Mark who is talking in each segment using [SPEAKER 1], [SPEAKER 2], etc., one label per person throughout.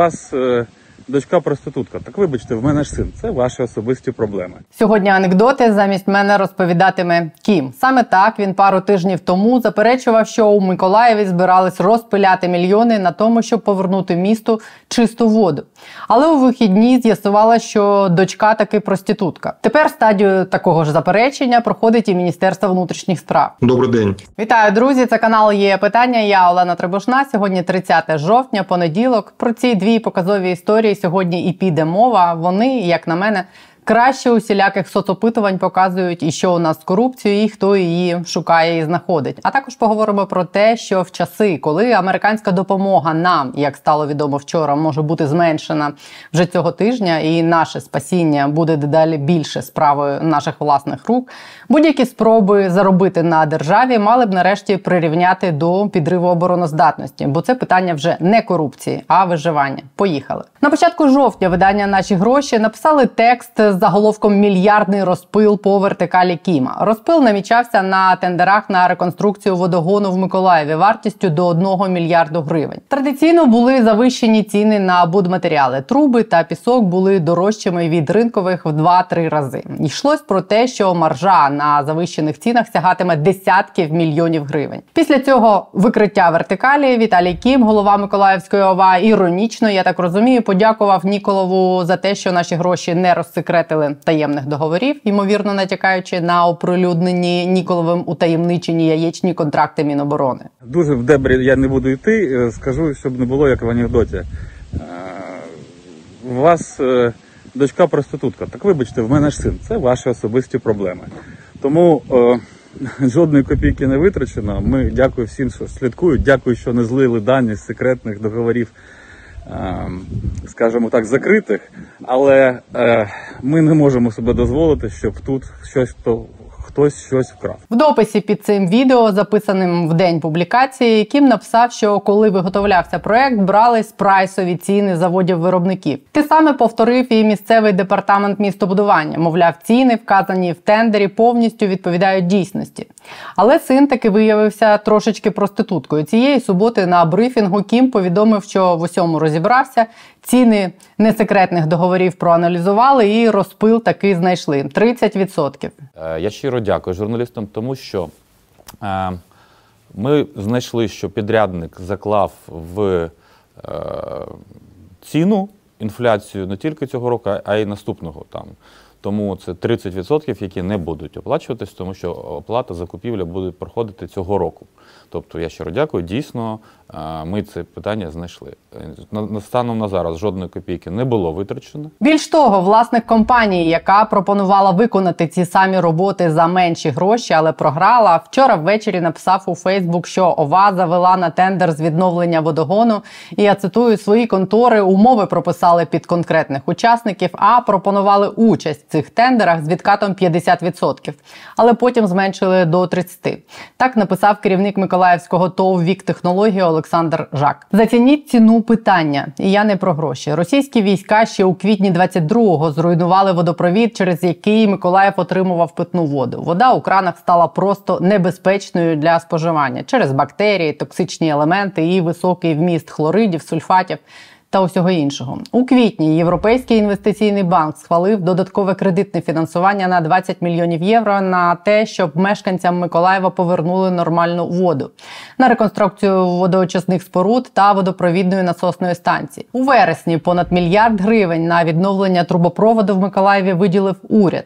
[SPEAKER 1] вас е, дочка проститутка. Так вибачте, в мене ж син. Це ваші особисті проблеми.
[SPEAKER 2] Сьогодні анекдоти замість мене розповідатиме Кім. Саме так він пару тижнів тому заперечував, що у Миколаєві збирались розпиляти мільйони на тому, щоб повернути місту чисту воду. Але у вихідні з'ясувала, що дочка таки проститутка. Тепер стадію такого ж заперечення проходить і Міністерство внутрішніх справ.
[SPEAKER 3] Добрий день.
[SPEAKER 2] Вітаю, друзі! Це канал є питання. Я Олена Требушна. Сьогодні 30 жовтня, понеділок. Про ці дві показові історії сьогодні і піде мова. Вони, як на мене, краще усіляких соцопитувань показують, і що у нас з корупцією, і хто її шукає і знаходить. А також поговоримо про те, що в часи, коли американська допомога нам, як стало відомо вчора, може бути зменшена вже цього тижня, і наше спасіння буде дедалі більше справою наших власних рук. Будь-які спроби заробити на державі мали б нарешті прирівняти до підриву обороноздатності, бо це питання вже не корупції, а виживання. Поїхали на початку жовтня. Видання наші гроші написали текст заголовком Мільярдний розпил по вертикалі Кіма. Розпил намічався на тендерах на реконструкцію водогону в Миколаєві вартістю до 1 мільярду гривень. Традиційно були завищені ціни на будматеріали. Труби та пісок були дорожчими від ринкових в 2-3 рази. Йшлось про те, що маржа на завищених цінах сягатиме десятків мільйонів гривень. Після цього викриття вертикалі Віталій Кім, голова Миколаївської ОВА, іронічно, я так розумію, подякував Ніколову за те, що наші гроші не розсекретили таємних договорів, ймовірно натякаючи на оприлюднені Ніколовим утаємничені яєчні контракти Міноборони.
[SPEAKER 1] Дуже в дебрі я не буду йти. е, Скажу, щоб не було як в анекдоті. Е, У вас е, дочка проститутка. Так вибачте, в мене ж син. Це ваші особисті проблеми. Тому е, жодної копійки не витрачено. Ми дякую всім, що слідкують. Дякую, що не злили дані з секретних договорів, е, скажімо так, закритих. Але ми не можемо себе дозволити, щоб тут щось то хтось щось вкрав.
[SPEAKER 2] В дописі під цим відео, записаним в день публікації, Кім написав, що коли виготовлявся проект, брались прайсові ціни заводів-виробників. Те саме повторив і місцевий департамент містобудування. Мовляв, ціни, вказані в тендері, повністю відповідають дійсності. Але син таки виявився трошечки проституткою. Цієї суботи на брифінгу Кім повідомив, що в усьому розібрався. Ціни несекретних договорів проаналізували і розпил таки знайшли 30%.
[SPEAKER 4] Е, Я щиро дякую журналістам, тому що е, ми знайшли, що підрядник заклав в е, ціну інфляцію не тільки цього року, а й наступного там. Тому це 30%, які не будуть оплачуватись, тому що оплата закупівля буде проходити цього року. Тобто я щиро дякую. Дійсно, е, ми це питання знайшли. Е, на- Станом на зараз жодної копійки не було витрачено.
[SPEAKER 2] Більш того, власник компанії, яка пропонувала виконати ці самі роботи за менші гроші, але програла, вчора ввечері написав у Фейсбук, що ОВА завела на тендер з відновлення водогону. І я цитую свої контори умови прописали під конкретних учасників, а пропонували участь цих тендерах з відкатом 50%, але потім зменшили до 30%. Так написав керівник Миколаївського ТОВ Вік технології Олександр Жак. Зацініть ціну питання, і я не про гроші. Російські війська ще у квітні 22-го зруйнували водопровід, через який Миколаїв отримував питну воду. Вода у кранах стала просто небезпечною для споживання через бактерії, токсичні елементи і високий вміст хлоридів, сульфатів. Та усього іншого у квітні Європейський інвестиційний банк схвалив додаткове кредитне фінансування на 20 мільйонів євро на те, щоб мешканцям Миколаєва повернули нормальну воду на реконструкцію водоочисних споруд та водопровідної насосної станції. У вересні понад мільярд гривень на відновлення трубопроводу в Миколаєві виділив уряд.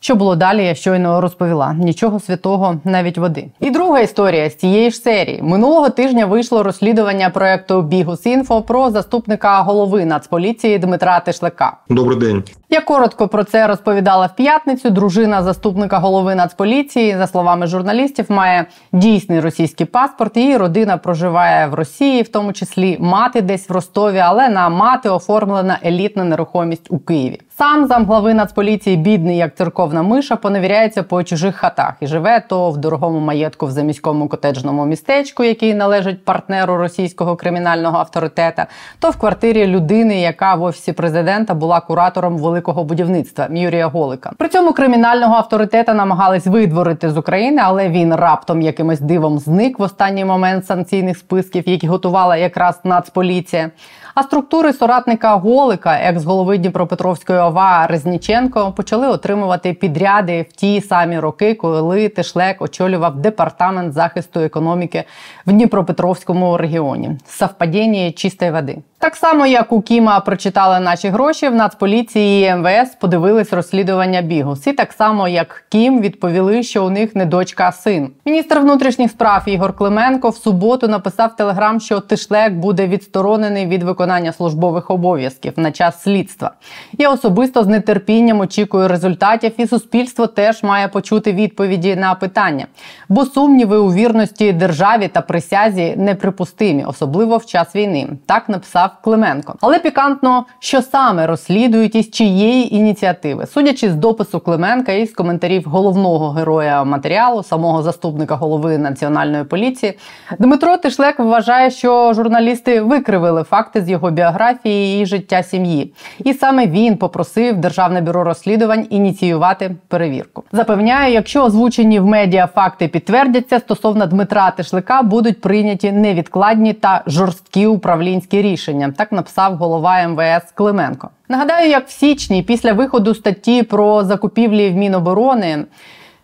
[SPEAKER 2] Що було далі, я щойно розповіла. Нічого святого, навіть води. І друга історія з цієї ж серії. Минулого тижня вийшло розслідування проекту Бігус інфо про заступника голови Нацполіції Дмитра Тишлика.
[SPEAKER 3] Добрий день.
[SPEAKER 2] Я коротко про це розповідала в п'ятницю. Дружина заступника голови Нацполіції, за словами журналістів, має дійсний російський паспорт. Її родина проживає в Росії, в тому числі мати десь в Ростові, але на мати оформлена елітна нерухомість у Києві. Сам замглави Нацполіції, бідний як церковна миша, поневіряється по чужих хатах і живе то в дорогому маєтку в заміському котеджному містечку, який належить партнеру російського кримінального авторитета, то в квартирі людини, яка в офісі президента була куратором великого будівництва Юрія Голика. При цьому кримінального авторитета намагались видворити з України, але він раптом якимось дивом зник в останній момент санкційних списків, які готувала якраз Нацполіція. А структури соратника Голика, екс-голови Дніпропетровської ОВА Резніченко, почали отримувати підряди в ті самі роки, коли Тешлек очолював департамент захисту економіки в Дніпропетровському регіоні. Совпадіння чистої води. Так само, як у Кіма прочитали наші гроші, в Нацполіції і МВС подивились розслідування Бігус. І так само, як Кім, відповіли, що у них не дочка, а син. Міністр внутрішніх справ Ігор Клименко в суботу написав телеграм, що Тишлек буде відсторонений від виконання службових обов'язків на час слідства. Я особисто з нетерпінням очікую результатів, і суспільство теж має почути відповіді на питання. Бо сумніви у вірності державі та присязі неприпустимі, особливо в час війни. Так написав Клименко. Але пікантно, що саме розслідують із чиєї ініціативи, судячи з допису Клименка і з коментарів головного героя матеріалу, самого заступника голови національної поліції, Дмитро Тишлек вважає, що журналісти викривили факти з його біографії і життя сім'ї. І саме він попросив Державне бюро розслідувань ініціювати перевірку. Запевняю, якщо озвучені в медіа факти підтвердяться, стосовно Дмитра Тишлика будуть прийняті невідкладні та жорсткі управлінські рішення. Так написав голова МВС Клименко. Нагадаю, як в січні, після виходу статті про закупівлі в Міноборони.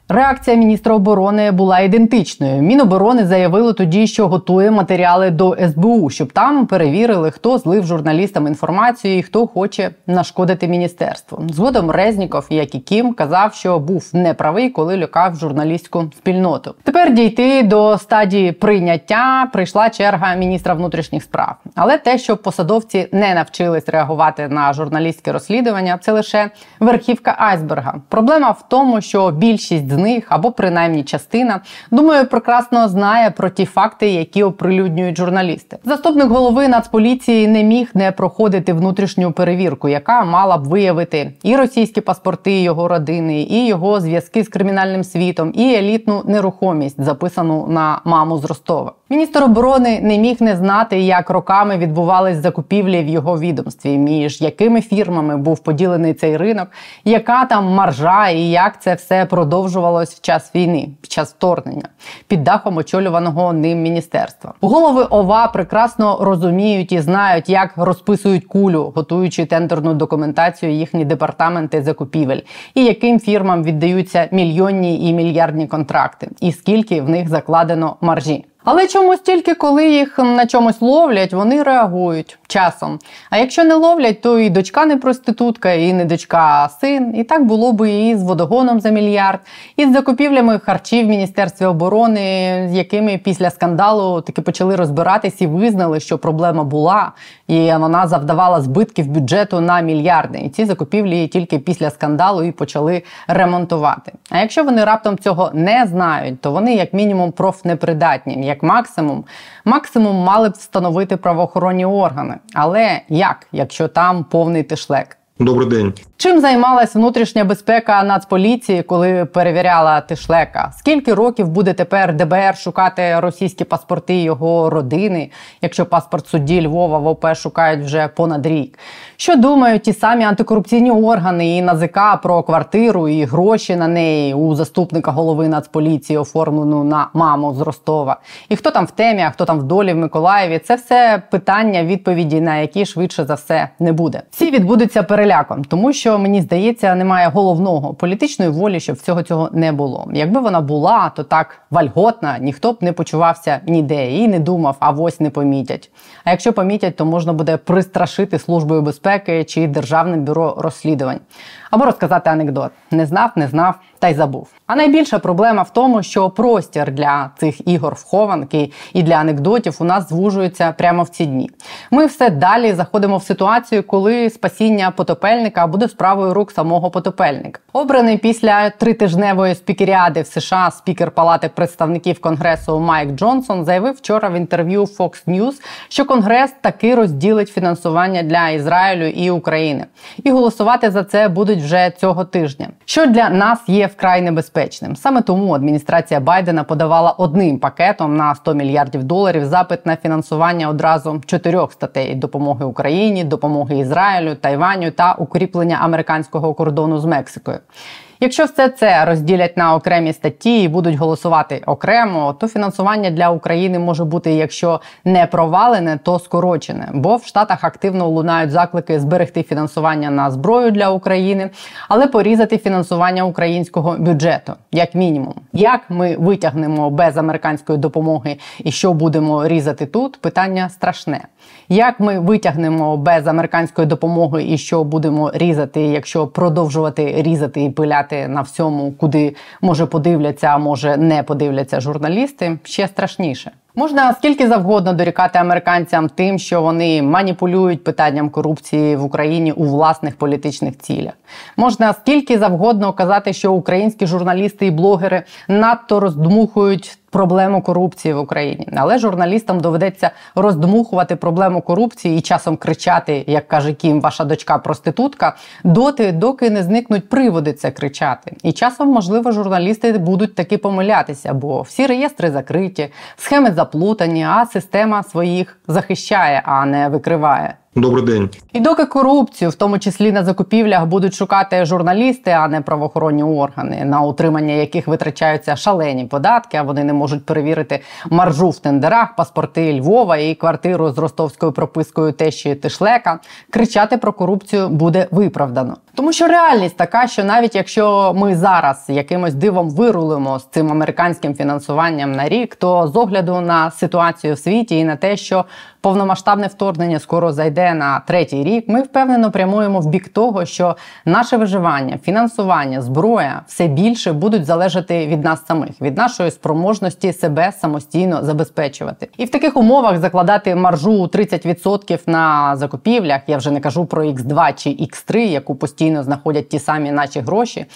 [SPEAKER 2] Реакція міністра оборони була ідентичною. Міноборони заявило тоді, що готує матеріали до СБУ, щоб там перевірили, хто злив журналістам інформацію і хто хоче нашкодити міністерству. Згодом Резніков, як і Кім, казав, що був неправий, коли лякав журналістську спільноту. Тепер дійти до стадії прийняття прийшла черга міністра внутрішніх справ. Але те, що посадовці не навчились реагувати на журналістське розслідування, це лише верхівка айсберга. Проблема в тому, що більшість з них, або принаймні частина, думаю, прекрасно знає про ті факти, які оприлюднюють журналісти. Заступник голови Нацполіції не міг не проходити внутрішню перевірку, яка мала б виявити і російські паспорти його родини, і його зв'язки з кримінальним світом, і елітну нерухомість, записану на маму з Ростова. Міністр оборони не міг не знати, як роками відбувались закупівлі в його відомстві, між якими фірмами був поділений цей ринок, яка там маржа і як це все продовжувалось в час війни, під час вторгнення, під дахом очолюваного ним міністерства. Голови ОВА прекрасно розуміють і знають, як розписують кулю, готуючи тендерну документацію їхні департаменти закупівель, і яким фірмам віддаються мільйонні і мільярдні контракти, і скільки в них закладено маржі. Але чомусь тільки коли їх на чомусь ловлять, вони реагують часом. А якщо не ловлять, то і дочка не проститутка, і не дочка, а син. І так було би і з водогоном за мільярд, і з закупівлями харчів в Міністерстві оборони, з якими після скандалу таки почали розбиратись і визнали, що проблема була, і вона завдавала збитків бюджету на мільярди. І ці закупівлі тільки після скандалу і почали ремонтувати. А якщо вони раптом цього не знають, то вони як мінімум профнепридатні як максимум, максимум мали б встановити правоохоронні органи. Але як, якщо там повний тишлек?
[SPEAKER 3] Добрий день.
[SPEAKER 2] Чим займалась внутрішня безпека Нацполіції, коли перевіряла Тишлека? Скільки років буде тепер ДБР шукати російські паспорти його родини, якщо паспорт судді Львова в ОП шукають вже понад рік? Що думають ті самі антикорупційні органи і НАЗК про квартиру і гроші на неї у заступника голови Нацполіції, оформлену на маму з Ростова? І хто там в темі, а хто там в долі в Миколаєві? Це все питання, відповіді на які швидше за все не буде. Всі відбудуться переляком, тому що мені здається, немає головного політичної волі, щоб всього цього не було. Якби вона була, то так вальготна, ніхто б не почувався ніде і не думав, а ось не помітять. А якщо помітять, то можна буде пристрашити службою безпеки чи державним бюро розслідувань. Або розказати анекдот: не знав, не знав та й забув. А найбільша проблема в тому, що простір для цих ігор в хованки і для анекдотів у нас звужується прямо в ці дні. Ми все далі заходимо в ситуацію, коли спасіння потопельника буде справою рук самого потопельника. Обраний після тритижневої спікеріади в США спікер Палати представників Конгресу Майк Джонсон заявив вчора в інтерв'ю Fox News, що Конгрес таки розділить фінансування для Ізраїлю і України, і голосувати за це будуть вже цього тижня. Що для нас є вкрай небезпечним. Саме тому адміністрація Байдена подавала одним пакетом на 100 мільярдів доларів запит на фінансування одразу чотирьох статей допомоги Україні, допомоги Ізраїлю, Тайваню та укріплення американського кордону з Мексикою. Якщо все це розділять на окремі статті і будуть голосувати окремо, то фінансування для України може бути, якщо не провалене, то скорочене. Бо в Штатах активно лунають заклики зберегти фінансування на зброю для України, але порізати фінансування українського бюджету, як мінімум. Як ми витягнемо без американської допомоги і що будемо різати тут? Питання страшне. Як ми витягнемо без американської допомоги і що будемо різати, якщо продовжувати різати і пиляти на всьому, куди може подивляться, а може не подивляться журналісти, ще страшніше. Можна скільки завгодно дорікати американцям тим, що вони маніпулюють питанням корупції в Україні у власних політичних цілях. Можна скільки завгодно казати, що українські журналісти і блогери надто роздмухують проблему корупції в Україні, але журналістам доведеться роздмухувати проблему корупції і часом кричати, як каже Кім, ваша дочка проститутка, доти, доки не зникнуть приводи це кричати. І часом, можливо, журналісти будуть таки помилятися, бо всі реєстри закриті, схеми заплутані, а система своїх захищає, а не викриває.
[SPEAKER 3] Добрий день.
[SPEAKER 2] І доки корупцію, в тому числі на закупівлях, будуть шукати журналісти, а не правоохоронні органи, на утримання яких витрачаються шалені податки, а вони не можуть перевірити маржу в тендерах, паспорти Львова і квартиру з ростовською пропискою тещі Тишлека, кричати про корупцію буде виправдано. Тому що реальність така, що навіть якщо ми зараз якимось дивом вирулимо з цим американським фінансуванням на рік, то з огляду на ситуацію в світі і на те, що повномасштабне вторгнення скоро зайде на третій рік, ми впевнено прямуємо в бік того, що наше виживання, фінансування, зброя все більше будуть залежати від нас самих, від нашої спроможності себе самостійно забезпечувати. І в таких умовах закладати маржу у 30% на закупівлях, я вже не кажу про X2 чи X3, яку постійно знаходять ті самі наші гроші.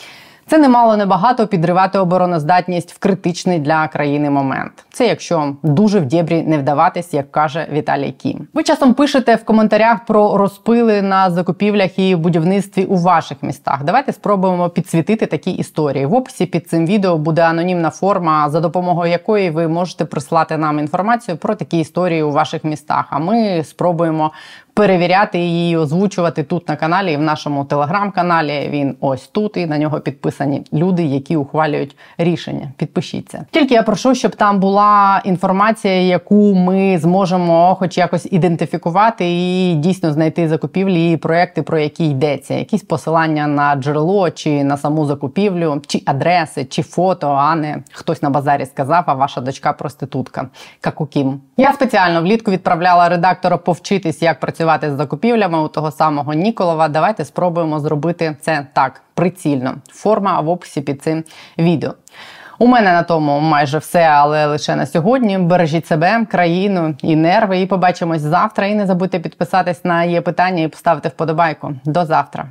[SPEAKER 2] Це немало небагато підривати обороноздатність в критичний для країни момент. Це якщо дуже в дєбрі не вдаватись, як каже Віталій Кім. Ви часом пишете в коментарях про розпили на закупівлях і будівництві у ваших містах. Давайте спробуємо підсвітити такі історії. В описі під цим відео буде анонімна форма, за допомогою якої ви можете прислати нам інформацію про такі історії у ваших містах. А ми спробуємо перевіряти її, озвучувати тут на каналі і в нашому телеграм-каналі. Він ось тут, і на нього підписані люди, які ухвалюють рішення. Підпишіться. Тільки я прошу, щоб там була інформація, яку ми зможемо, хоч якось ідентифікувати і дійсно знайти закупівлі і проекти, про які йдеться, якісь посилання на джерело чи на саму закупівлю, чи адреси, чи фото, а не хтось на базарі сказав, а ваша дочка проститутка. Как у Кім. Я спеціально влітку відправляла редактора повчитись, як працювати з закупівлями у того самого Ніколова. Давайте спробуємо зробити це так прицільно. Форма в описі під цим відео. У мене на тому майже все, але лише на сьогодні. Бережіть себе, країну і нерви. І побачимось завтра. І не забудьте підписатись на є питання і поставити вподобайку. До завтра.